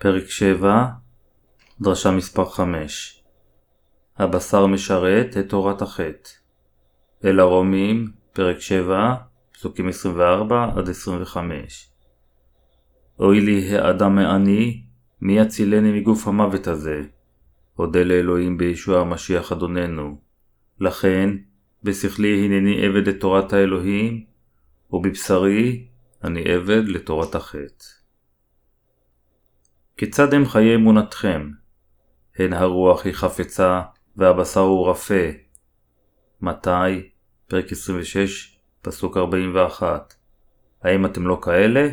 פרק 7, דרשה מספר 5 הבשר משרת את תורת החטא. אל הרומים, פרק 7, פסוקים 24-25 אוי לי האדם מעני, מי יצילני מגוף המוות הזה? אודה לאלוהים בישוע המשיח אדוננו. לכן, בשכלי הנני עבד לתורת האלוהים, ובבשרי אני עבד לתורת החטא. כיצד הם חיי אמונתכם? הן הרוח היא חפצה, והבשר הוא רפה. מתי? פרק 26, פסוק 41. האם אתם לא כאלה?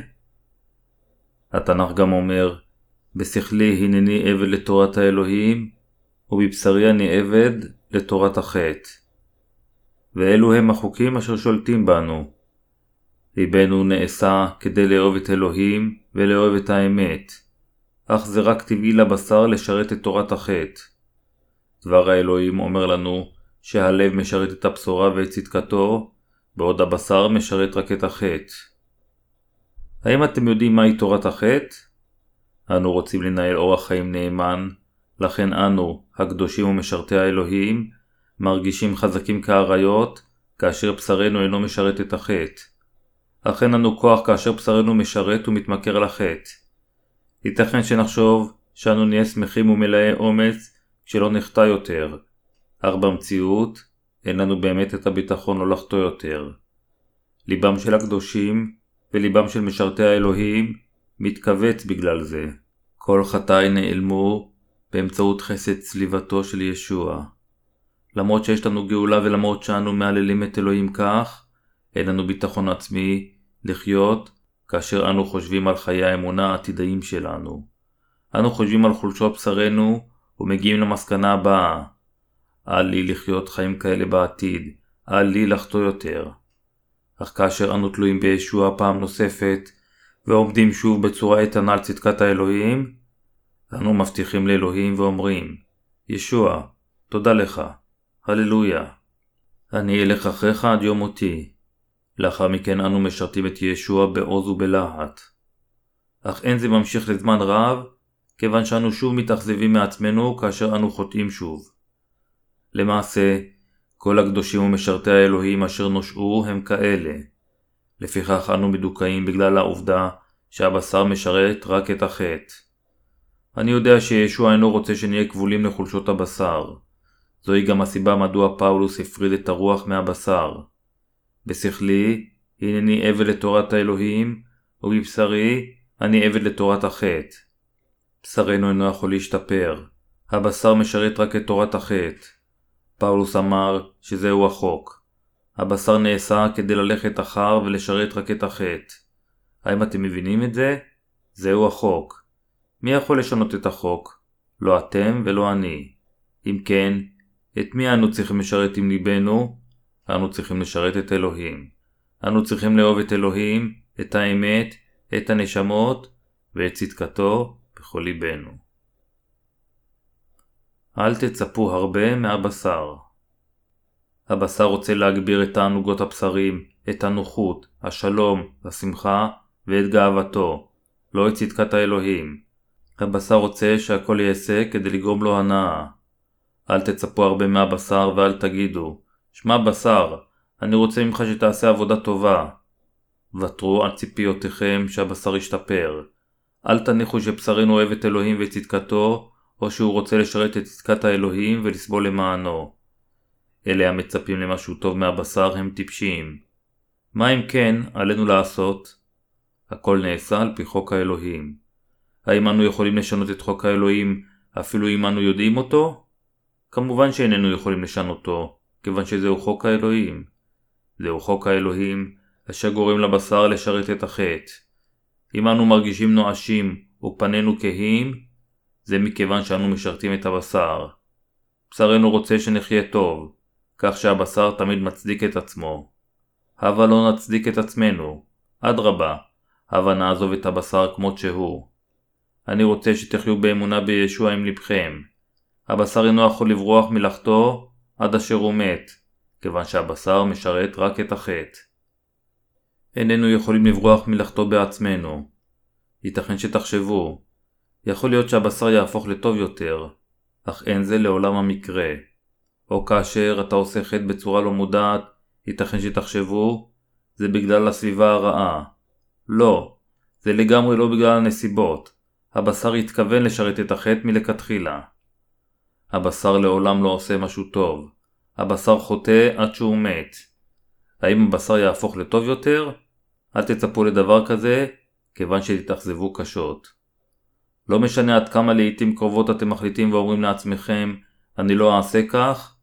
התנ"ך גם אומר, בשכלי הנני עבד לתורת האלוהים, ובבשרי אני עבד לתורת החטא. ואלו הם החוקים אשר שולטים בנו. ליבנו נעשה כדי לאהוב את אלוהים ולאהוב את האמת. אך זה רק טבעי לבשר לשרת את תורת החטא. דבר האלוהים אומר לנו שהלב משרת את הבשורה ואת צדקתו, בעוד הבשר משרת רק את החטא. האם אתם יודעים מהי תורת החטא? אנו רוצים לנהל אורח חיים נאמן, לכן אנו, הקדושים ומשרתי האלוהים, מרגישים חזקים כאריות, כאשר בשרנו אינו משרת את החטא. אך אין לנו כוח כאשר בשרנו משרת ומתמכר לחטא. ייתכן שנחשוב שאנו נהיה שמחים ומלאי אומץ כשלא נחטא יותר, אך במציאות אין לנו באמת את הביטחון לא לחטוא יותר. ליבם של הקדושים וליבם של משרתי האלוהים מתכווץ בגלל זה. כל חטאי נעלמו באמצעות חסד צליבתו של ישוע. למרות שיש לנו גאולה ולמרות שאנו מהללים את אלוהים כך, אין לנו ביטחון עצמי לחיות כאשר אנו חושבים על חיי האמונה העתידיים שלנו. אנו חושבים על חולשות בשרנו ומגיעים למסקנה הבאה אל לי לחיות חיים כאלה בעתיד, אל לי לחטוא יותר. אך כאשר אנו תלויים בישוע פעם נוספת, ועומדים שוב בצורה איתנה על צדקת האלוהים, אנו מבטיחים לאלוהים ואומרים, ישוע, תודה לך, הללויה. אני אלך אחריך עד יום מותי. לאחר מכן אנו משרתים את ישוע בעוז ובלהט. אך אין זה ממשיך לזמן רב, כיוון שאנו שוב מתאכזבים מעצמנו כאשר אנו חוטאים שוב. למעשה, כל הקדושים ומשרתי האלוהים אשר נושעו הם כאלה. לפיכך אנו מדוכאים בגלל העובדה שהבשר משרת רק את החטא. אני יודע שישוע אינו רוצה שנהיה כבולים לחולשות הבשר. זוהי גם הסיבה מדוע פאולוס הפריד את הרוח מהבשר. בשכלי, הנני עבד לתורת האלוהים, ובבשרי, אני עבד לתורת החטא. בשרנו אינו יכול להשתפר. הבשר משרת רק את תורת החטא. פאולוס אמר שזהו החוק. הבשר נעשה כדי ללכת אחר ולשרת רק את החטא. האם אתם מבינים את זה? זהו החוק. מי יכול לשנות את החוק? לא אתם ולא אני. אם כן, את מי אנו צריכים לשרת עם ליבנו? אנו צריכים לשרת את אלוהים. אנו צריכים לאהוב את אלוהים, את האמת, את הנשמות ואת צדקתו בכל ליבנו. אל תצפו הרבה מהבשר. הבשר רוצה להגביר את תענוגות הבשרים, את הנוחות, השלום, השמחה ואת גאוותו, לא את צדקת האלוהים. הבשר רוצה שהכל ייעשה כדי לגרום לו הנאה. אל תצפו הרבה מהבשר ואל תגידו, שמע בשר, אני רוצה ממך שתעשה עבודה טובה. ותרו על ציפיותיכם שהבשר ישתפר. אל תניחו שבשרנו אוהב את אלוהים ואת צדקתו, או שהוא רוצה לשרת את צדקת האלוהים ולסבול למענו. אלה המצפים למשהו טוב מהבשר הם טיפשים. מה אם כן עלינו לעשות? הכל נעשה על פי חוק האלוהים. האם אנו יכולים לשנות את חוק האלוהים אפילו אם אנו יודעים אותו? כמובן שאיננו יכולים לשנותו, כיוון שזהו חוק האלוהים. זהו חוק האלוהים, אשר גורם לבשר לשרת את החטא. אם אנו מרגישים נואשים ופנינו כהים, זה מכיוון שאנו משרתים את הבשר. בשרנו רוצה שנחיה טוב, כך שהבשר תמיד מצדיק את עצמו. הבה לא נצדיק את עצמנו, אדרבה, הבה נעזוב את הבשר כמות שהוא. אני רוצה שתחיו באמונה בישוע עם לבכם. הבשר אינו יכול לברוח מלאכתו עד אשר הוא מת, כיוון שהבשר משרת רק את החטא. איננו יכולים לברוח מלאכתו בעצמנו. ייתכן שתחשבו, יכול להיות שהבשר יהפוך לטוב יותר, אך אין זה לעולם המקרה. או כאשר אתה עושה חטא בצורה לא מודעת, ייתכן שתחשבו, זה בגלל הסביבה הרעה. לא, זה לגמרי לא בגלל הנסיבות. הבשר התכוון לשרת את החטא מלכתחילה. הבשר לעולם לא עושה משהו טוב. הבשר חוטא עד שהוא מת. האם הבשר יהפוך לטוב יותר? אל תצפו לדבר כזה, כיוון שתתאכזבו קשות. לא משנה עד כמה לעיתים קרובות אתם מחליטים ואומרים לעצמכם, אני לא אעשה כך,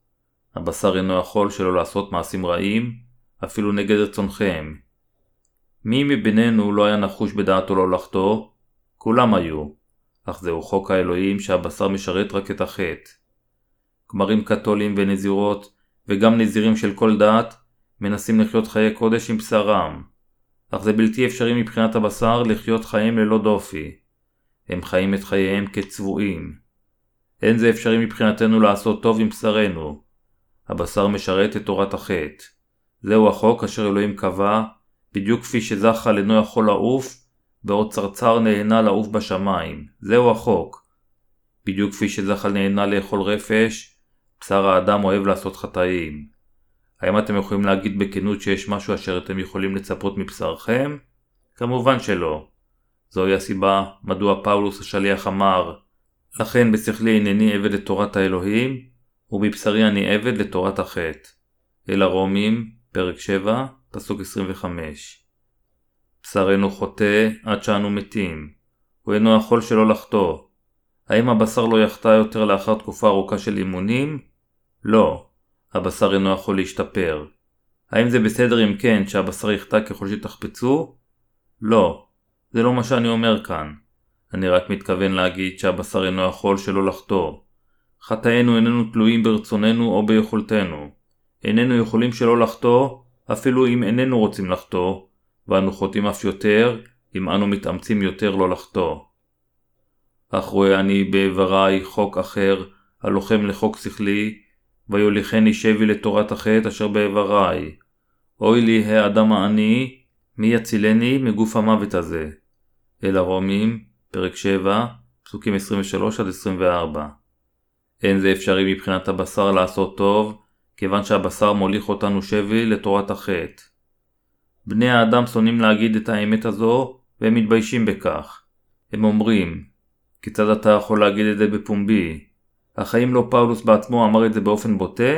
הבשר אינו יכול שלא לעשות מעשים רעים, אפילו נגד רצונכם. מי מבינינו לא היה נחוש בדעתו לא לחטוא? כולם היו. אך זהו חוק האלוהים שהבשר משרת רק את החטא. כמרים קתולים ונזירות, וגם נזירים של כל דת, מנסים לחיות חיי קודש עם בשרם. אך זה בלתי אפשרי מבחינת הבשר לחיות חיים ללא דופי. הם חיים את חייהם כצבועים. אין זה אפשרי מבחינתנו לעשות טוב עם בשרנו. הבשר משרת את תורת החטא. זהו החוק אשר אלוהים קבע, בדיוק כפי שזכה אינו יכול לעוף, בעוד צרצר נהנה לעוף בשמיים. זהו החוק. בדיוק כפי שזחל נהנה לאכול רפש, בשר האדם אוהב לעשות חטאים. האם אתם יכולים להגיד בכנות שיש משהו אשר אתם יכולים לצפות מבשרכם? כמובן שלא. זוהי הסיבה מדוע פאולוס השליח אמר לכן בשכלי הנני עבד לתורת האלוהים, ובבשרי אני עבד לתורת החטא. אל הרומים, פרק 7, פסוק 25. בשרנו חוטא עד שאנו מתים. הוא אינו יכול שלא לחטוא. האם הבשר לא יחטא יותר לאחר תקופה ארוכה של אימונים? לא. הבשר אינו יכול להשתפר. האם זה בסדר אם כן שהבשר יחטא ככל שתחפצו? לא. זה לא מה שאני אומר כאן. אני רק מתכוון להגיד שהבשר אינו יכול שלא לחטוא. חטאינו איננו תלויים ברצוננו או ביכולתנו. איננו יכולים שלא לחטוא, אפילו אם איננו רוצים לחטוא, ואנו חוטאים אף יותר, אם אנו מתאמצים יותר לא לחטוא. אך רואה אני באיברי חוק אחר, הלוחם לחוק שכלי, ויוליכני שבי לתורת החטא אשר באיברי. אוי לי האדם העני, מי יצילני מגוף המוות הזה. אל הרומים, פרק 7, פסוקים 23-24. אין זה אפשרי מבחינת הבשר לעשות טוב, כיוון שהבשר מוליך אותנו שבי לתורת החטא. בני האדם שונאים להגיד את האמת הזו, והם מתביישים בכך. הם אומרים, כיצד אתה יכול להגיד את זה בפומבי? אך האם לא פאולוס בעצמו אמר את זה באופן בוטה?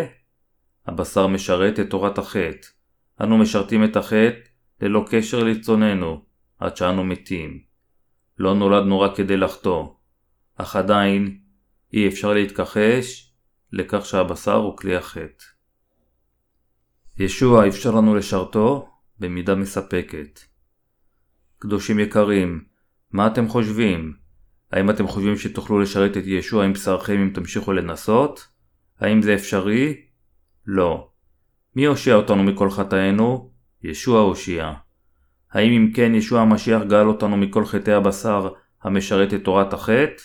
הבשר משרת את תורת החטא. אנו משרתים את החטא ללא קשר לרצוננו, עד שאנו מתים. לא נולדנו רק כדי לחטוא, אך עדיין אי אפשר להתכחש לכך שהבשר הוא כלי החטא. ישוע אפשר לנו לשרתו במידה מספקת. קדושים יקרים, מה אתם חושבים? האם אתם חושבים שתוכלו לשרת את ישוע עם בשרכם אם תמשיכו לנסות? האם זה אפשרי? לא. מי הושיע אותנו מכל חטאינו? ישוע הושיע. האם אם כן ישוע המשיח גאל אותנו מכל חטאי הבשר המשרת את תורת החטא?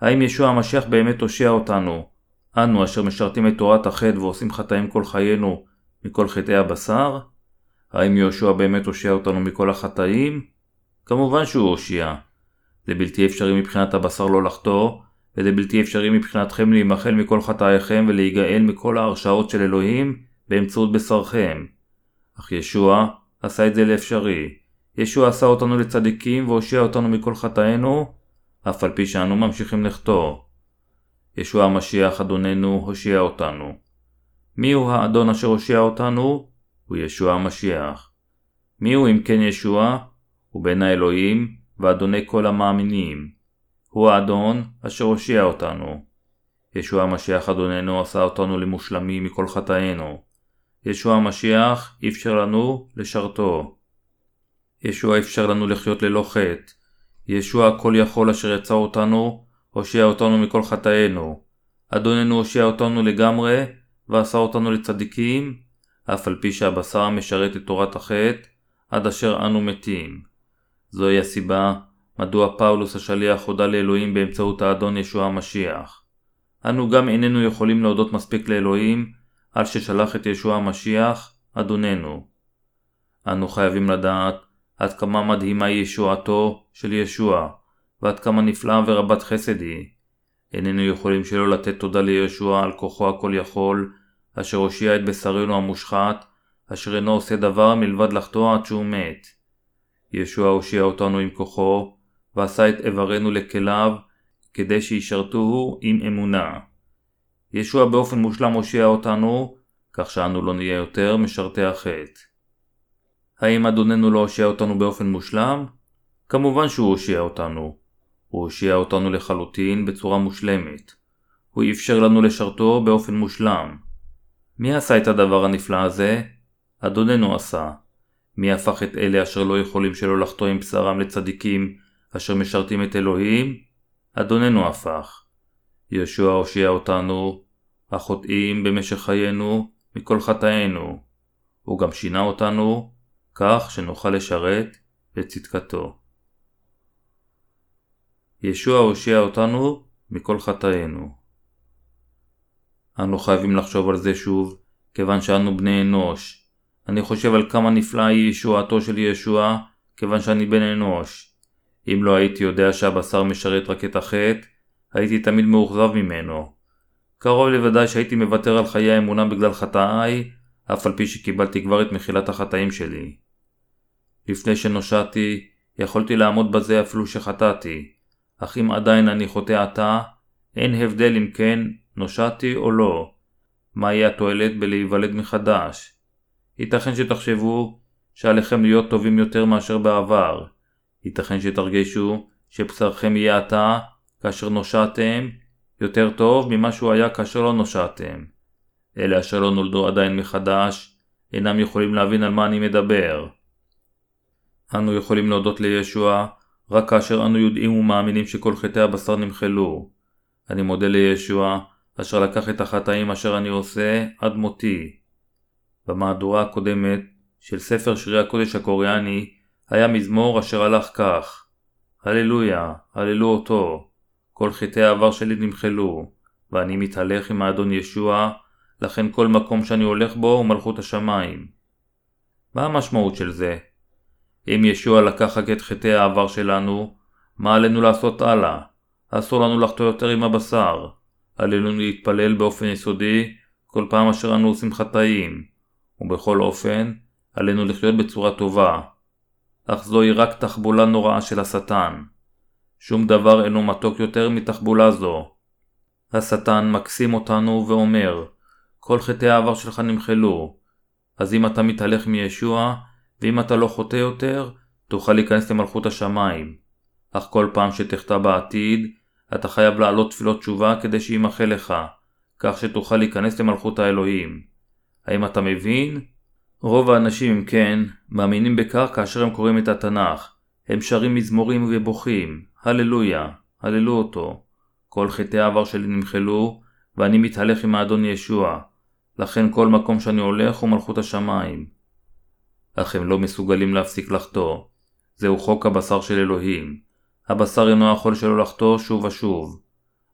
האם ישוע המשיח באמת הושיע אותנו, אנו אשר משרתים את תורת החטא ועושים חטאים כל חיינו, מכל חטאי הבשר? האם יהושע באמת הושיע אותנו מכל החטאים? כמובן שהוא הושיע. זה בלתי אפשרי מבחינת הבשר לא לחטוא, וזה בלתי אפשרי מבחינתכם להימחל מכל חטאיכם ולהיגאל מכל ההרשאות של אלוהים באמצעות בשרכם. אך ישוע עשה את זה לאפשרי. ישוע עשה אותנו לצדיקים והושיע אותנו מכל חטאינו, אף על פי שאנו ממשיכים לחטוא. ישוע המשיח אדוננו הושיע אותנו. מי הוא האדון אשר הושיע אותנו? הוא ישוע המשיח. מי הוא אם כן ישוע? הוא בן האלוהים ואדוני כל המאמינים. הוא האדון אשר הושיע אותנו. ישוע המשיח אדוננו עשה אותנו למושלמים מכל חטאינו. ישוע המשיח אפשר לנו לשרתו. ישוע אפשר לנו לחיות ללא חטא. ישוע הכל יכול אשר יצא אותנו, הושיע אותנו מכל חטאינו. אדוננו הושיע אותנו לגמרי, ועשה אותנו לצדיקים, אף על פי שהבשר משרת את תורת החטא, עד אשר אנו מתים. זוהי הסיבה מדוע פאולוס השליח הודה לאלוהים באמצעות האדון ישוע המשיח. אנו גם איננו יכולים להודות מספיק לאלוהים על ששלח את ישוע המשיח, אדוננו. אנו חייבים לדעת עד כמה מדהימה ישועתו של ישוע, ועד כמה נפלאה ורבת חסד היא. איננו יכולים שלא לתת תודה לישוע על כוחו הכל יכול, אשר הושיע את בשרנו המושחת, אשר אינו עושה דבר מלבד לחטוא עד שהוא מת. ישוע הושיע אותנו עם כוחו, ועשה את איברנו לכליו, כדי שישרתוהו עם אמונה. ישוע באופן מושלם הושיע אותנו, כך שאנו לא נהיה יותר משרתי החטא. האם אדוננו לא הושיע אותנו באופן מושלם? כמובן שהוא הושיע אותנו. הוא הושיע אותנו לחלוטין בצורה מושלמת. הוא אפשר לנו לשרתו באופן מושלם. מי עשה את הדבר הנפלא הזה? אדוננו עשה. מי הפך את אלה אשר לא יכולים שלא לחטוא עם בשרם לצדיקים אשר משרתים את אלוהים? אדוננו הפך. ישוע הושיע אותנו, החוטאים במשך חיינו, מכל חטאינו. הוא גם שינה אותנו, כך שנוכל לשרת את צדקתו. ישוע הושיע אותנו מכל חטאינו. אנו חייבים לחשוב על זה שוב, כיוון שאנו בני אנוש. אני חושב על כמה נפלאה היא ישועתו של ישוע, כיוון שאני בן אנוש. אם לא הייתי יודע שהבשר משרת רק את החטא, הייתי תמיד מאוכזב ממנו. קרוב לוודאי שהייתי מוותר על חיי האמונה בגלל חטאיי, אף על פי שקיבלתי כבר את מחילת החטאים שלי. לפני שנושעתי, יכולתי לעמוד בזה אפילו שחטאתי, אך אם עדיין אני חוטא עתה, אין הבדל אם כן נושעתי או לא. מהי התועלת בלהיוולד מחדש? ייתכן שתחשבו שעליכם להיות טובים יותר מאשר בעבר. ייתכן שתרגישו שבשרכם יהיה עתה, כאשר נושעתם, יותר טוב ממה שהוא היה כאשר לא נושעתם. אלה אשר לא נולדו עדיין מחדש, אינם יכולים להבין על מה אני מדבר. אנו יכולים להודות לישוע רק כאשר אנו יודעים ומאמינים שכל חטאי הבשר נמחלו. אני מודה לישוע, אשר לקח את החטאים אשר אני עושה עד מותי. במהדורה הקודמת של ספר שירי הקודש הקוריאני היה מזמור אשר הלך כך: הללויה, הללו אותו, כל חטאי העבר שלי נמחלו, ואני מתהלך עם האדון ישוע, לכן כל מקום שאני הולך בו הוא מלכות השמיים. מה המשמעות של זה? אם ישוע לקח רק את חטאי העבר שלנו, מה עלינו לעשות הלאה? אסור לנו לחטוא יותר עם הבשר. עלינו להתפלל באופן יסודי כל פעם אשר אנו עושים חטאים, ובכל אופן, עלינו לחיות בצורה טובה. אך זוהי רק תחבולה נוראה של השטן. שום דבר אינו מתוק יותר מתחבולה זו. השטן מקסים אותנו ואומר, כל חטאי העבר שלך נמחלו, אז אם אתה מתהלך מישוע, ואם אתה לא חוטא יותר, תוכל להיכנס למלכות השמיים. אך כל פעם שתחטא בעתיד, אתה חייב לעלות תפילות תשובה כדי שימחה לך, כך שתוכל להיכנס למלכות האלוהים. האם אתה מבין? רוב האנשים, אם כן, מאמינים בכך כאשר הם קוראים את התנ"ך. הם שרים מזמורים ובוכים, הללויה, הללו אותו. כל חטאי העבר שלי נמחלו, ואני מתהלך עם האדון ישוע. לכן כל מקום שאני הולך הוא מלכות השמיים. אך הם לא מסוגלים להפסיק לחטוא. זהו חוק הבשר של אלוהים. הבשר אינו יכול שלא לחטוא שוב ושוב.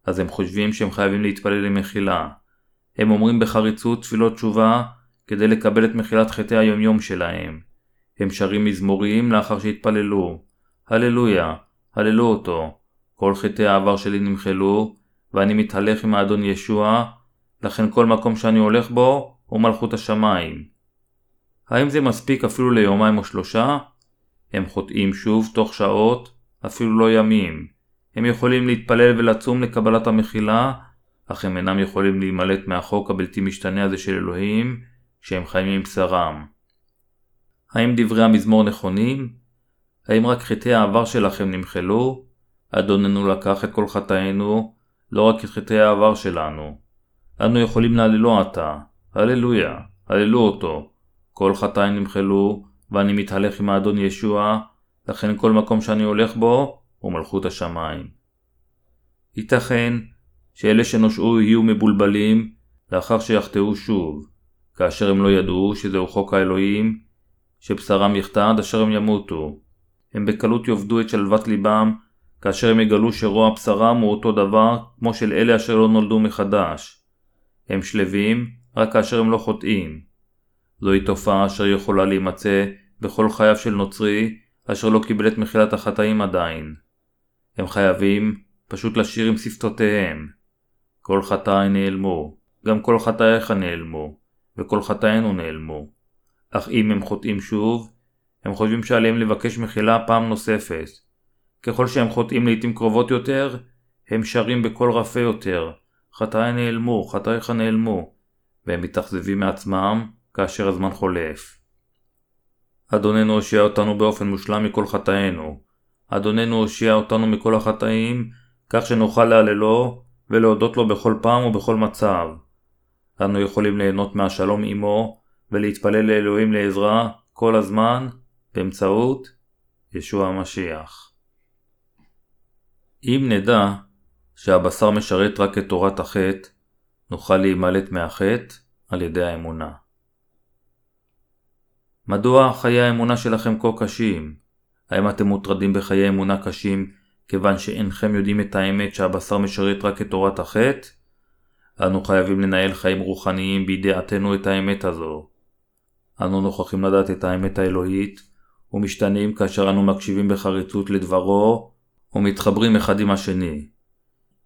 אז הם חושבים שהם חייבים להתפלל למחילה. הם אומרים בחריצות תפילות תשובה כדי לקבל את מחילת חטאי היומיום שלהם. הם שרים מזמורים לאחר שהתפללו. הללויה, הללו אותו. כל חטאי העבר שלי נמחלו, ואני מתהלך עם האדון ישוע, לכן כל מקום שאני הולך בו הוא מלכות השמיים. האם זה מספיק אפילו ליומיים או שלושה? הם חוטאים שוב תוך שעות, אפילו לא ימים. הם יכולים להתפלל ולצום לקבלת המחילה, אך הם אינם יכולים להימלט מהחוק הבלתי משתנה הזה של אלוהים, כשהם חיים עם בשרם. האם דברי המזמור נכונים? האם רק חטאי העבר שלכם נמחלו? אדוננו לקח את כל חטאינו, לא רק את חטאי העבר שלנו. אנו יכולים להללו עתה, הללויה, הללו אותו, כל חטאי נמחלו, ואני מתהלך עם האדון ישוע, לכן כל מקום שאני הולך בו, הוא מלכות השמיים. ייתכן שאלה שנושעו יהיו מבולבלים לאחר שיחטאו שוב, כאשר הם לא ידעו שזהו חוק האלוהים, שבשרם יחטא עד אשר הם ימותו. הם בקלות יאבדו את שלוות ליבם, כאשר הם יגלו שרוע בשרם הוא אותו דבר כמו של אלה אשר לא נולדו מחדש. הם שלווים רק כאשר הם לא חוטאים. זוהי תופעה אשר יכולה להימצא בכל חייו של נוצרי אשר לא קיבל את מחילת החטאים עדיין. הם חייבים פשוט לשיר עם שפתותיהם. כל חטאי נעלמו, גם כל חטאיך נעלמו, וכל חטאינו נעלמו. אך אם הם חוטאים שוב, הם חושבים שעליהם לבקש מחילה פעם נוספת. ככל שהם חוטאים לעיתים קרובות יותר, הם שרים בקול רפה יותר, חטאי נעלמו, חטאיך נעלמו, והם מתאכזבים מעצמם כאשר הזמן חולף. אדוננו הושיע אותנו באופן מושלם מכל חטאינו. אדוננו הושיע אותנו מכל החטאים, כך שנוכל להללו ולהודות לו בכל פעם ובכל מצב. אנו יכולים ליהנות מהשלום עמו ולהתפלל לאלוהים לעזרה כל הזמן באמצעות ישוע המשיח. אם נדע שהבשר משרת רק את תורת החטא, נוכל להימלט מהחטא על ידי האמונה. מדוע חיי האמונה שלכם כה קשים? האם אתם מוטרדים בחיי אמונה קשים כיוון שאינכם יודעים את האמת שהבשר משרת רק את תורת החטא? אנו חייבים לנהל חיים רוחניים בידיעתנו את האמת הזו. אנו נוכחים לדעת את האמת האלוהית, ומשתנים כאשר אנו מקשיבים בחריצות לדברו, ומתחברים אחד עם השני.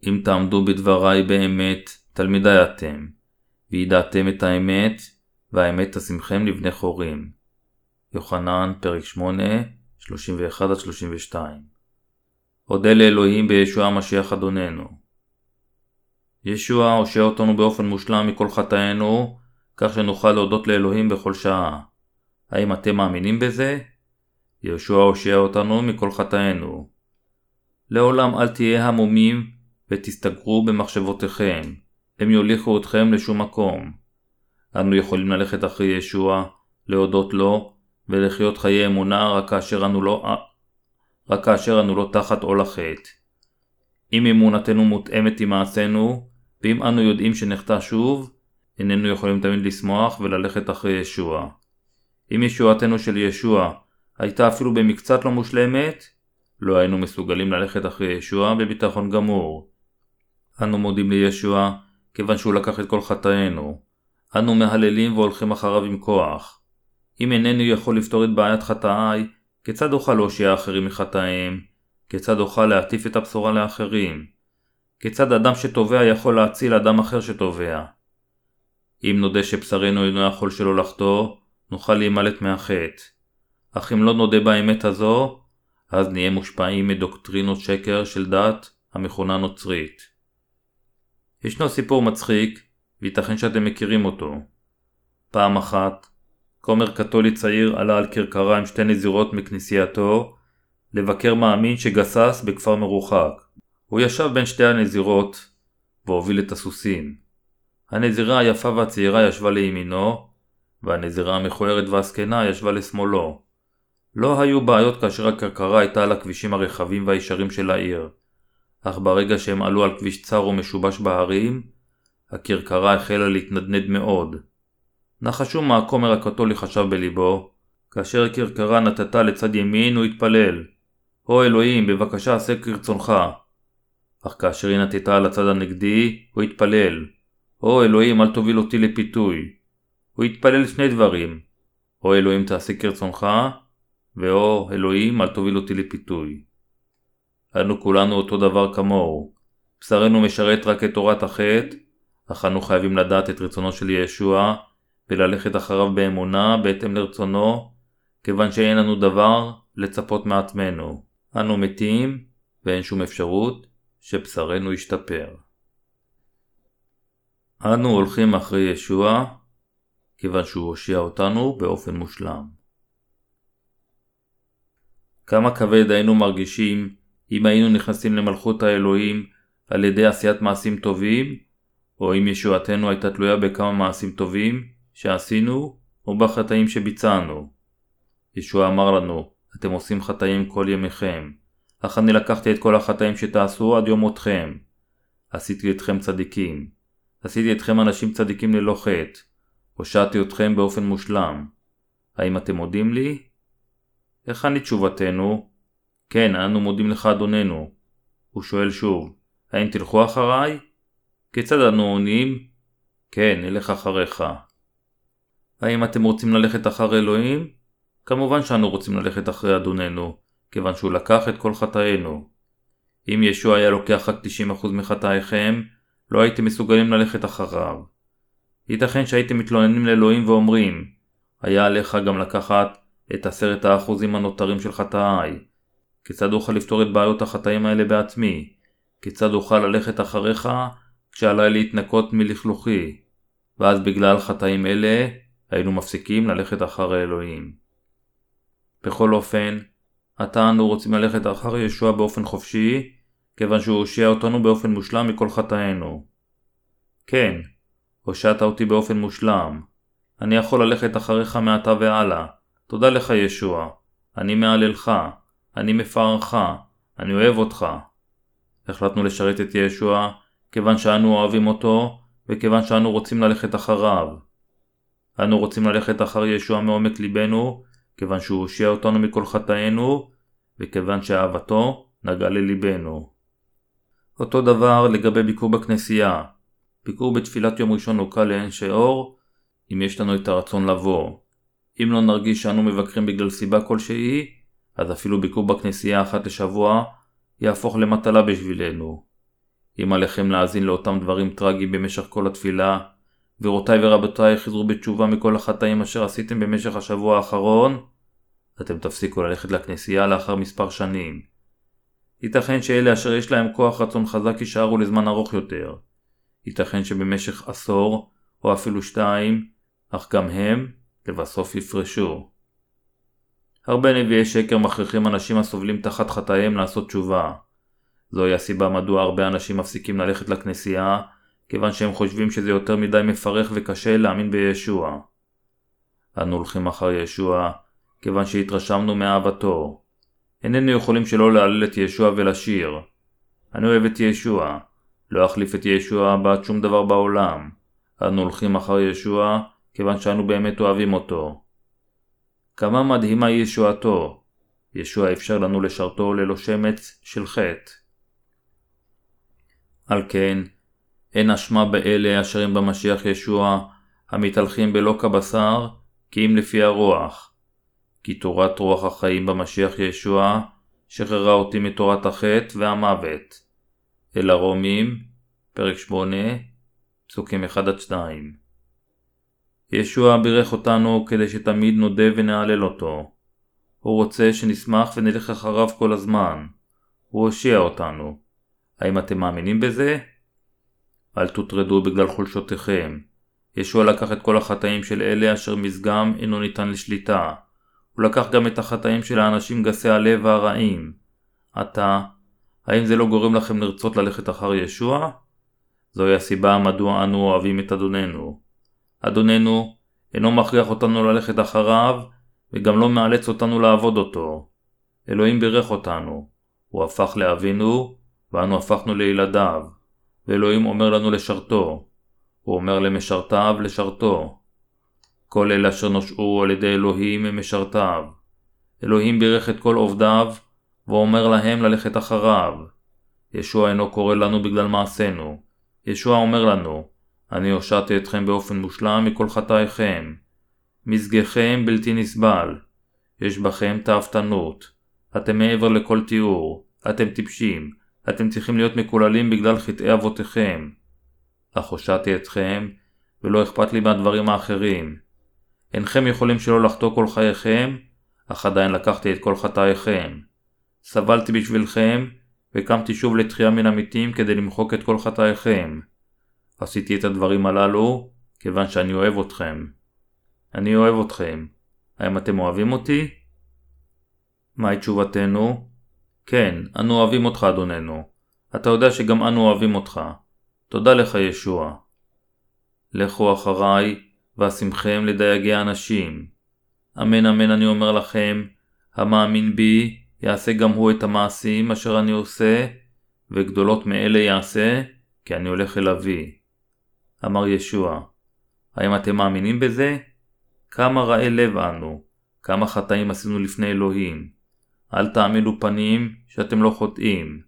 אם תעמדו בדבריי באמת, תלמידי אתם, וידעתם את האמת, והאמת תשימכם לבני חורים. יוחנן, פרק 8, 31-32 אודה לאלוהים בישוע המשיח אדוננו. ישוע הושע אותנו באופן מושלם מכל חטאינו, כך שנוכל להודות לאלוהים בכל שעה. האם אתם מאמינים בזה? ישוע הושע אותנו מכל חטאינו. לעולם אל תהיה המומים ותסתגרו במחשבותיכם, הם יוליכו אתכם לשום מקום. אנו יכולים ללכת אחרי ישוע, להודות לו, ולחיות חיי אמונה רק כאשר אנו לא, רק כאשר אנו לא תחת עול החטא. אם אמונתנו מותאמת עם מעשינו, ואם אנו יודעים שנחטא שוב, איננו יכולים תמיד לשמוח וללכת אחרי ישוע. אם ישועתנו של ישוע הייתה אפילו במקצת לא מושלמת, לא היינו מסוגלים ללכת אחרי ישוע בביטחון גמור. אנו מודים לישוע כיוון שהוא לקח את כל חטאינו. אנו מהללים והולכים אחריו עם כוח. אם אינני יכול לפתור את בעיית חטאיי, כיצד אוכל להושיע אחרים מחטאיהם? כיצד אוכל להטיף את הבשורה לאחרים? כיצד אדם שטובע יכול להציל אדם אחר שטובע? אם נודה שבשרנו אינו יכול שלא לחטוא, נוכל להימלט מהחטא. אך אם לא נודה באמת הזו, אז נהיה מושפעים מדוקטרינות שקר של דת המכונה נוצרית. ישנו סיפור מצחיק, וייתכן שאתם מכירים אותו. פעם אחת, כומר קתולי צעיר עלה על כרכרה עם שתי נזירות מכנסייתו לבקר מאמין שגסס בכפר מרוחק. הוא ישב בין שתי הנזירות והוביל את הסוסים. הנזירה היפה והצעירה ישבה לימינו, והנזירה המכוערת והזקנה ישבה לשמאלו. לא היו בעיות כאשר הכרכרה הייתה על הכבישים הרחבים והישרים של העיר, אך ברגע שהם עלו על כביש צר ומשובש בהרים, הכרכרה החלה להתנדנד מאוד. נחשו מה הכומר הקתולי חשב בליבו, כאשר הכרכרה נטתה לצד ימין הוא התפלל, הו אלוהים, בבקשה עשה כרצונך. אך כאשר היא נטתה על הצד הנגדי, הוא התפלל, הו אלוהים, אל תוביל אותי לפיתוי. הוא התפלל שני דברים, הו אלוהים תעשה כרצונך, ואו אלוהים, אל תוביל אותי לפיתוי. אנו כולנו אותו דבר כמוהו. בשרנו משרת רק את תורת החטא, אך אנו חייבים לדעת את רצונו של ישוע וללכת אחריו באמונה בהתאם לרצונו, כיוון שאין לנו דבר לצפות מעצמנו. אנו מתים ואין שום אפשרות שבשרנו ישתפר. אנו הולכים אחרי ישוע כיוון שהוא הושיע אותנו באופן מושלם. כמה כבד היינו מרגישים אם היינו נכנסים למלכות האלוהים על ידי עשיית מעשים טובים, או אם ישועתנו הייתה תלויה בכמה מעשים טובים שעשינו או בחטאים שביצענו. ישוע אמר לנו, אתם עושים חטאים כל ימיכם, אך אני לקחתי את כל החטאים שתעשו עד יום מותכם. עשיתי אתכם צדיקים. עשיתי אתכם אנשים צדיקים ללא חטא. הושעתי אתכם באופן מושלם. האם אתם מודים לי? היכן היא תשובתנו? כן, אנו מודים לך אדוננו. הוא שואל שוב, האם תלכו אחריי? כיצד אנו עונים? כן, נלך אחריך. האם אתם רוצים ללכת אחר אלוהים? כמובן שאנו רוצים ללכת אחרי אדוננו, כיוון שהוא לקח את כל חטאינו. אם ישוע היה לוקח רק 90% מחטאיכם, לא הייתם מסוגלים ללכת אחריו. ייתכן שהייתם מתלוננים לאלוהים ואומרים, היה עליך גם לקחת את עשרת האחוזים הנותרים של חטאיי. כיצד אוכל לפתור את בעיות החטאים האלה בעצמי? כיצד אוכל ללכת אחריך כשעליי להתנקות מלכלוכי? ואז בגלל חטאים אלה, היינו מפסיקים ללכת אחר האלוהים. בכל אופן, עתה אנו רוצים ללכת אחר ישוע באופן חופשי, כיוון שהוא הושיע אותנו באופן מושלם מכל חטאינו. כן, הושעת אותי באופן מושלם. אני יכול ללכת אחריך מעתה והלאה. תודה לך ישוע. אני מהללך. אני מפארך. אני אוהב אותך. החלטנו לשרת את ישוע, כיוון שאנו אוהבים אותו, וכיוון שאנו רוצים ללכת אחריו. אנו רוצים ללכת אחר ישוע מעומק ליבנו, כיוון שהוא הושיע אותנו מכל חטאינו, וכיוון שאהבתו נגעה לליבנו. אותו דבר לגבי ביקור בכנסייה. ביקור בתפילת יום ראשון הוא קל לאין שאור, אם יש לנו את הרצון לבוא. אם לא נרגיש שאנו מבקרים בגלל סיבה כלשהי, אז אפילו ביקור בכנסייה אחת לשבוע יהפוך למטלה בשבילנו. אם עליכם להאזין לאותם דברים טרגיים במשך כל התפילה, גבירותיי ורבותיי חזרו בתשובה מכל החטאים אשר עשיתם במשך השבוע האחרון, אתם תפסיקו ללכת לכנסייה לאחר מספר שנים. ייתכן שאלה אשר יש להם כוח רצון חזק יישארו לזמן ארוך יותר. ייתכן שבמשך עשור, או אפילו שתיים, אך גם הם לבסוף יפרשו. הרבה נביאי שקר מכריחים אנשים הסובלים תחת חטאיהם לעשות תשובה. זוהי הסיבה מדוע הרבה אנשים מפסיקים ללכת לכנסייה, כיוון שהם חושבים שזה יותר מדי מפרך וקשה להאמין בישוע. אנו הולכים אחר ישוע, כיוון שהתרשמנו מאהבתו. איננו יכולים שלא להלל את ישוע ולשיר. אני אוהב את ישוע. לא אחליף את ישוע בעד שום דבר בעולם. אנו הולכים אחר ישוע, כיוון שאנו באמת אוהבים אותו. כמה מדהימה ישועתו. ישוע אפשר לנו לשרתו ללא שמץ של חטא. על כן, אין אשמה באלה אשר הם במשיח ישוע, המתהלכים בלא כבשר, כי אם לפי הרוח. כי תורת רוח החיים במשיח ישוע, שחררה אותי מתורת החטא והמוות. אל הרומים, פרק 8, פסוקים 1-2. ישוע בירך אותנו כדי שתמיד נודה ונהלל אותו. הוא רוצה שנשמח ונלך אחריו כל הזמן. הוא הושיע אותנו. האם אתם מאמינים בזה? אל תוטרדו בגלל חולשותיכם. ישוע לקח את כל החטאים של אלה אשר מזגם אינו ניתן לשליטה. הוא לקח גם את החטאים של האנשים גסי הלב והרעים. עתה, האם זה לא גורם לכם לרצות ללכת אחר ישוע? זוהי הסיבה מדוע אנו אוהבים את אדוננו. אדוננו אינו מכריח אותנו ללכת אחריו, וגם לא מאלץ אותנו לעבוד אותו. אלוהים בירך אותנו. הוא הפך לאבינו, ואנו הפכנו לילדיו. ואלוהים אומר לנו לשרתו. הוא אומר למשרתיו לשרתו. כל אלה אשר נושעו על ידי אלוהים הם משרתיו. אלוהים בירך את כל עובדיו, ואומר להם ללכת אחריו. ישוע אינו קורא לנו בגלל מעשינו. ישוע אומר לנו, אני הושעתי אתכם באופן מושלם מכל חטאיכם. מזגכם בלתי נסבל. יש בכם תאוותנות. אתם מעבר לכל תיאור. אתם טיפשים. אתם צריכים להיות מקוללים בגלל חטאי אבותיכם. אך הושעתי אתכם, ולא אכפת לי מהדברים האחרים. אינכם יכולים שלא לחטוא כל חייכם, אך עדיין לקחתי את כל חטאיכם. סבלתי בשבילכם, וקמתי שוב לתחייה מן המתים כדי למחוק את כל חטאיכם. עשיתי את הדברים הללו, כיוון שאני אוהב אתכם. אני אוהב אתכם. האם אתם אוהבים אותי? מהי תשובתנו? כן, אנו אוהבים אותך, אדוננו. אתה יודע שגם אנו אוהבים אותך. תודה לך, ישוע. לכו אחריי, ואשמכם לדייגי האנשים. אמן אמן אני אומר לכם, המאמין בי, יעשה גם הוא את המעשים אשר אני עושה, וגדולות מאלה יעשה, כי אני הולך אל אבי. אמר ישוע, האם אתם מאמינים בזה? כמה רעי לב אנו, כמה חטאים עשינו לפני אלוהים. אל תעמידו פנים שאתם לא חוטאים.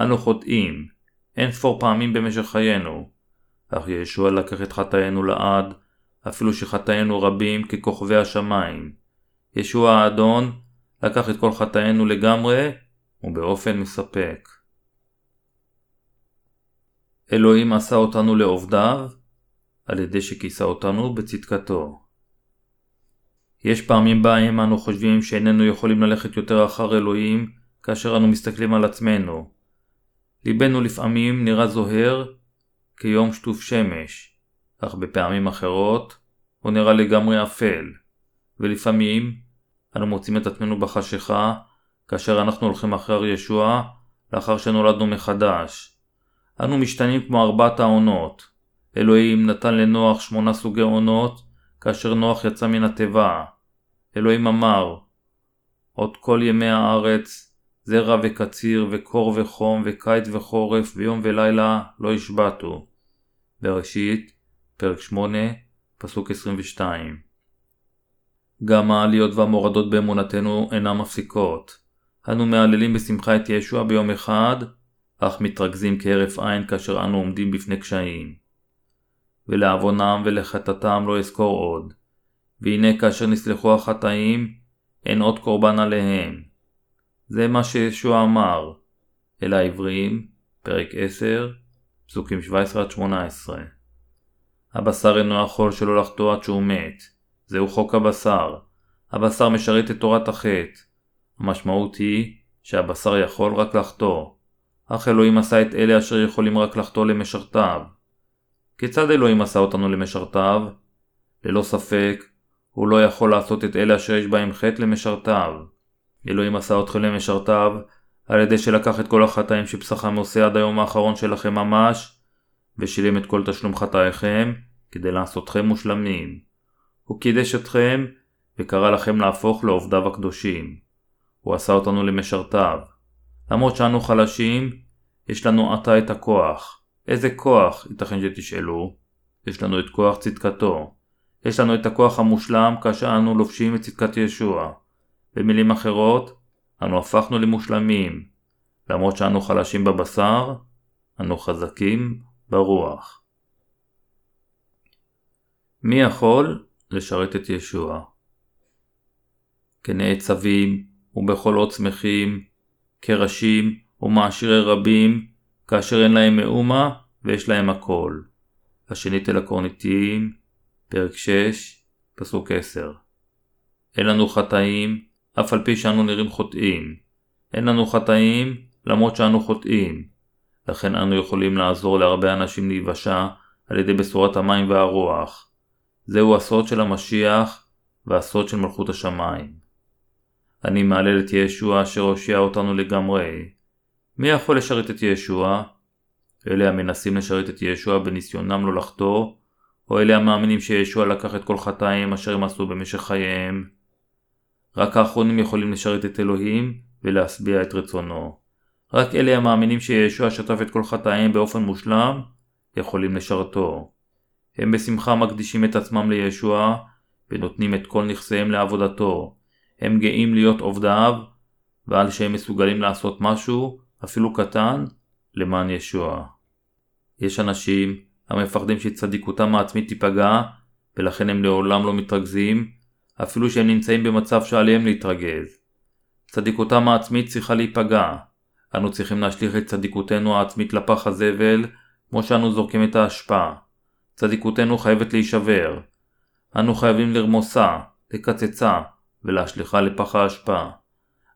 אנו חוטאים, אין ספור פעמים במשך חיינו. אך ישוע לקח את חטאינו לעד, אפילו שחטאינו רבים ככוכבי השמיים. ישוע האדון לקח את כל חטאינו לגמרי ובאופן מספק. אלוהים עשה אותנו לעובדיו על ידי שכיסה אותנו בצדקתו. יש פעמים בהם אנו חושבים שאיננו יכולים ללכת יותר אחר אלוהים כאשר אנו מסתכלים על עצמנו. ליבנו לפעמים נראה זוהר כיום שטוף שמש, אך בפעמים אחרות הוא נראה לגמרי אפל, ולפעמים אנו מוצאים את עצמנו בחשיכה כאשר אנחנו הולכים אחר ישוע לאחר שנולדנו מחדש. אנו משתנים כמו ארבעת העונות. אלוהים נתן לנוח שמונה סוגי עונות כאשר נוח יצא מן התיבה. אלוהים אמר עוד כל ימי הארץ זרע וקציר וקור וחום וקיץ וחורף ויום ולילה לא השבתו. בראשית, פרק 8, פסוק 22 גם העליות והמורדות באמונתנו אינן מפסיקות. אנו מהללים בשמחה את ישוע ביום אחד, אך מתרכזים כהרף עין כאשר אנו עומדים בפני קשיים. ולעוונם ולחטאתם לא אזכור עוד. והנה כאשר נסלחו החטאים, אין עוד קורבן עליהם. זה מה שישוע אמר. אל העברים, פרק 10, פסוקים 17-18. הבשר אינו יכול שלא לחטוא עד שהוא מת. זהו חוק הבשר. הבשר משרת את תורת החטא. המשמעות היא שהבשר יכול רק לחטוא. אך אלוהים עשה את אלה אשר יכולים רק לחטוא למשרתיו. כיצד אלוהים עשה אותנו למשרתיו? ללא ספק, הוא לא יכול לעשות את אלה אשר יש בהם חטא למשרתיו. אלוהים עשה אתכם למשרתיו על ידי שלקח את כל החטאים שפסחם עושה עד היום האחרון שלכם ממש, ושילם את כל תשלום חטאיכם כדי לעשותכם מושלמים. הוא קידש אתכם וקרא לכם להפוך לעובדיו הקדושים. הוא עשה אותנו למשרתיו. למרות שאנו חלשים, יש לנו עתה את הכוח. איזה כוח, ייתכן שתשאלו? יש לנו את כוח צדקתו. יש לנו את הכוח המושלם כאשר אנו לובשים את צדקת ישוע. במילים אחרות, אנו הפכנו למושלמים. למרות שאנו חלשים בבשר, אנו חזקים ברוח. מי יכול לשרת את ישוע? כנעצבים ובכל אות שמחים, כראשים ומעשירי רבים, כאשר אין להם מאומה ויש להם הכל. השנית אל הקורניתיים, פרק 6, פסוק 10. אין לנו חטאים, אף על פי שאנו נראים חוטאים. אין לנו חטאים, למרות שאנו חוטאים. לכן אנו יכולים לעזור להרבה אנשים להיוושע על ידי בשורת המים והרוח. זהו הסוד של המשיח והסוד של מלכות השמיים. אני מהלל את ישוע אשר הושיע אותנו לגמרי. מי יכול לשרת את ישוע? אלה המנסים לשרת את ישוע בניסיונם לא לחטוא, או אלה המאמינים שישוע לקח את כל חטאים אשר הם עשו במשך חייהם. רק האחרונים יכולים לשרת את אלוהים ולהשביע את רצונו. רק אלה המאמינים שישוע שטף את כל חטאים באופן מושלם, יכולים לשרתו. הם בשמחה מקדישים את עצמם לישוע, ונותנים את כל נכסיהם לעבודתו. הם גאים להיות עובדיו, ועל שהם מסוגלים לעשות משהו, אפילו קטן, למען ישוע. יש אנשים המפחדים שצדיקותם העצמית תיפגע, ולכן הם לעולם לא מתרכזים, אפילו שהם נמצאים במצב שעליהם להתרגז. צדיקותם העצמית צריכה להיפגע. אנו צריכים להשליך את צדיקותנו העצמית לפח הזבל, כמו שאנו זורקים את האשפה. צדיקותנו חייבת להישבר. אנו חייבים לרמוסה, לקצצה, ולהשליכה לפח האשפה.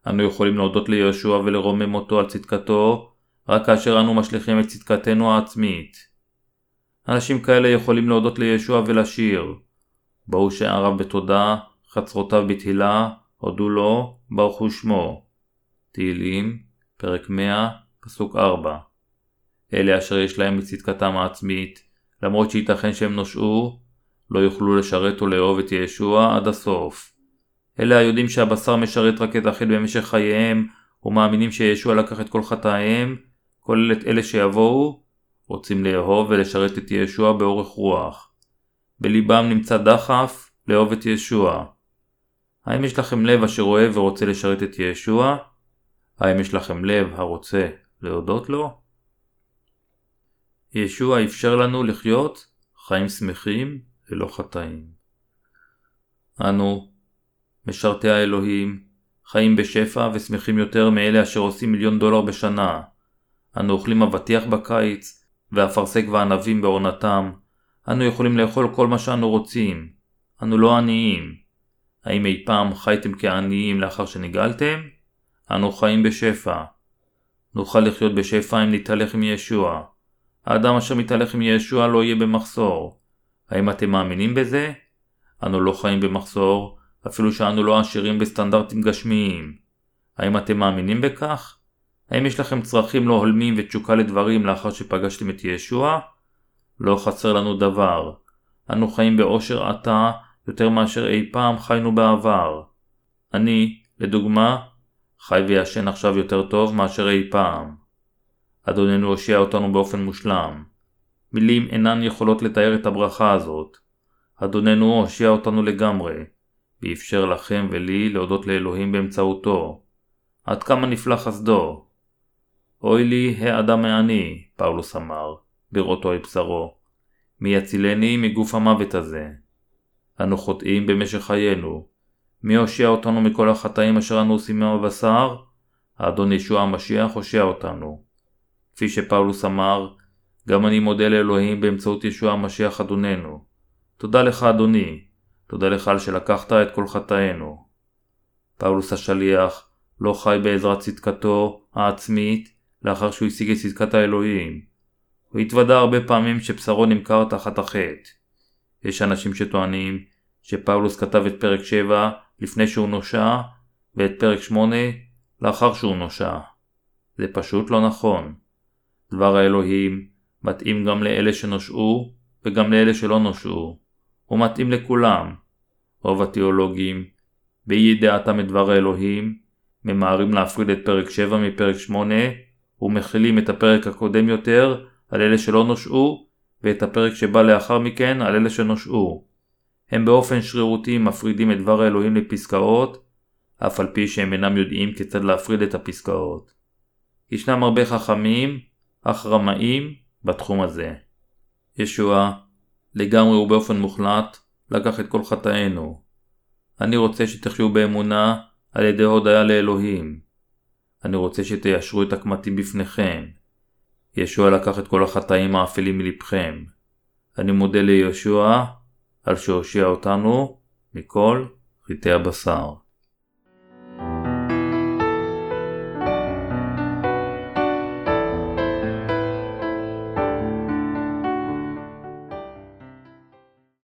אנו יכולים להודות ליהושע ולרומם אותו על צדקתו, רק כאשר אנו משליכים את צדקתנו העצמית. אנשים כאלה יכולים להודות לישוע ולשיר. בואו שעריו בתודה, חצרותיו בתהילה, הודו לו, ברכו שמו. תהילים, פרק 100, פסוק 4. אלה אשר יש להם את צדקתם העצמית, למרות שייתכן שהם נושעו, לא יוכלו לשרת או לאהוב את ישוע עד הסוף. אלה היודעים שהבשר משרת רק את החטא במשך חייהם, ומאמינים שישוע לקח את כל חטאיהם, כולל את אלה שיבואו, רוצים לאהוב ולשרת את ישוע באורך רוח. בליבם נמצא דחף לאהוב את ישוע. האם יש לכם לב אשר אוהב ורוצה לשרת את ישוע? האם יש לכם לב הרוצה להודות לו? ישוע אפשר לנו לחיות חיים שמחים ללא חטאים. אנו, משרתי האלוהים, חיים בשפע ושמחים יותר מאלה אשר עושים מיליון דולר בשנה. אנו אוכלים אבטיח בקיץ, והאפרסק והענבים בעונתם, אנו יכולים לאכול כל מה שאנו רוצים. אנו לא עניים. האם אי פעם חייתם כעניים לאחר שנגאלתם? אנו חיים בשפע. נוכל לחיות בשפע אם נתהלך עם ישוע. האדם אשר מתהלך עם ישוע לא יהיה במחסור. האם אתם מאמינים בזה? אנו לא חיים במחסור, אפילו שאנו לא עשירים בסטנדרטים גשמיים. האם אתם מאמינים בכך? האם יש לכם צרכים לא הולמים ותשוקה לדברים לאחר שפגשתם את ישוע? לא חסר לנו דבר. אנו חיים באושר עתה יותר מאשר אי פעם חיינו בעבר. אני, לדוגמה, חי וישן עכשיו יותר טוב מאשר אי פעם. אדוננו הושיע אותנו באופן מושלם. מילים אינן יכולות לתאר את הברכה הזאת. אדוננו הושיע אותנו לגמרי, ואפשר לכם ולי להודות לאלוהים באמצעותו. עד כמה נפלא חסדו. אוי לי האדם העני, פאולוס אמר, בראותו על בשרו. מי יצילני מגוף המוות הזה? אנו חוטאים במשך חיינו. מי הושיע אותנו מכל החטאים אשר אנו עושים מהבשר? האדון ישוע המשיח הושיע אותנו. כפי שפאולוס אמר, גם אני מודה לאלוהים באמצעות ישוע המשיח אדוננו. תודה לך אדוני, תודה לך על שלקחת את כל חטאינו. פאולוס השליח לא חי בעזרת צדקתו העצמית לאחר שהוא השיג את צדקת האלוהים. הוא התוודה הרבה פעמים שבשרו נמכר תחת החטא. יש אנשים שטוענים שפאולוס כתב את פרק 7 לפני שהוא נושע ואת פרק 8 לאחר שהוא נושע. זה פשוט לא נכון. דבר האלוהים מתאים גם לאלה שנושעו וגם לאלה שלא נושעו. הוא מתאים לכולם. רוב התיאולוגים, באי ידיעתם את דבר האלוהים, ממהרים להפריד את פרק 7 מפרק 8 ומכילים את הפרק הקודם יותר על אלה שלא נושעו ואת הפרק שבא לאחר מכן על אלה שנושעו. הם באופן שרירותי מפרידים את דבר האלוהים לפסקאות, אף על פי שהם אינם יודעים כיצד להפריד את הפסקאות. ישנם הרבה חכמים, אך רמאים, בתחום הזה. ישוע, לגמרי ובאופן מוחלט, לקח את כל חטאינו. אני רוצה שתחיו באמונה על ידי הודיה לאלוהים. אני רוצה שתיישרו את הקמטים בפניכם. ישוע לקח את כל החטאים האפלים מלבכם. אני מודה לישוע על שהושיע אותנו מכל חטאי הבשר.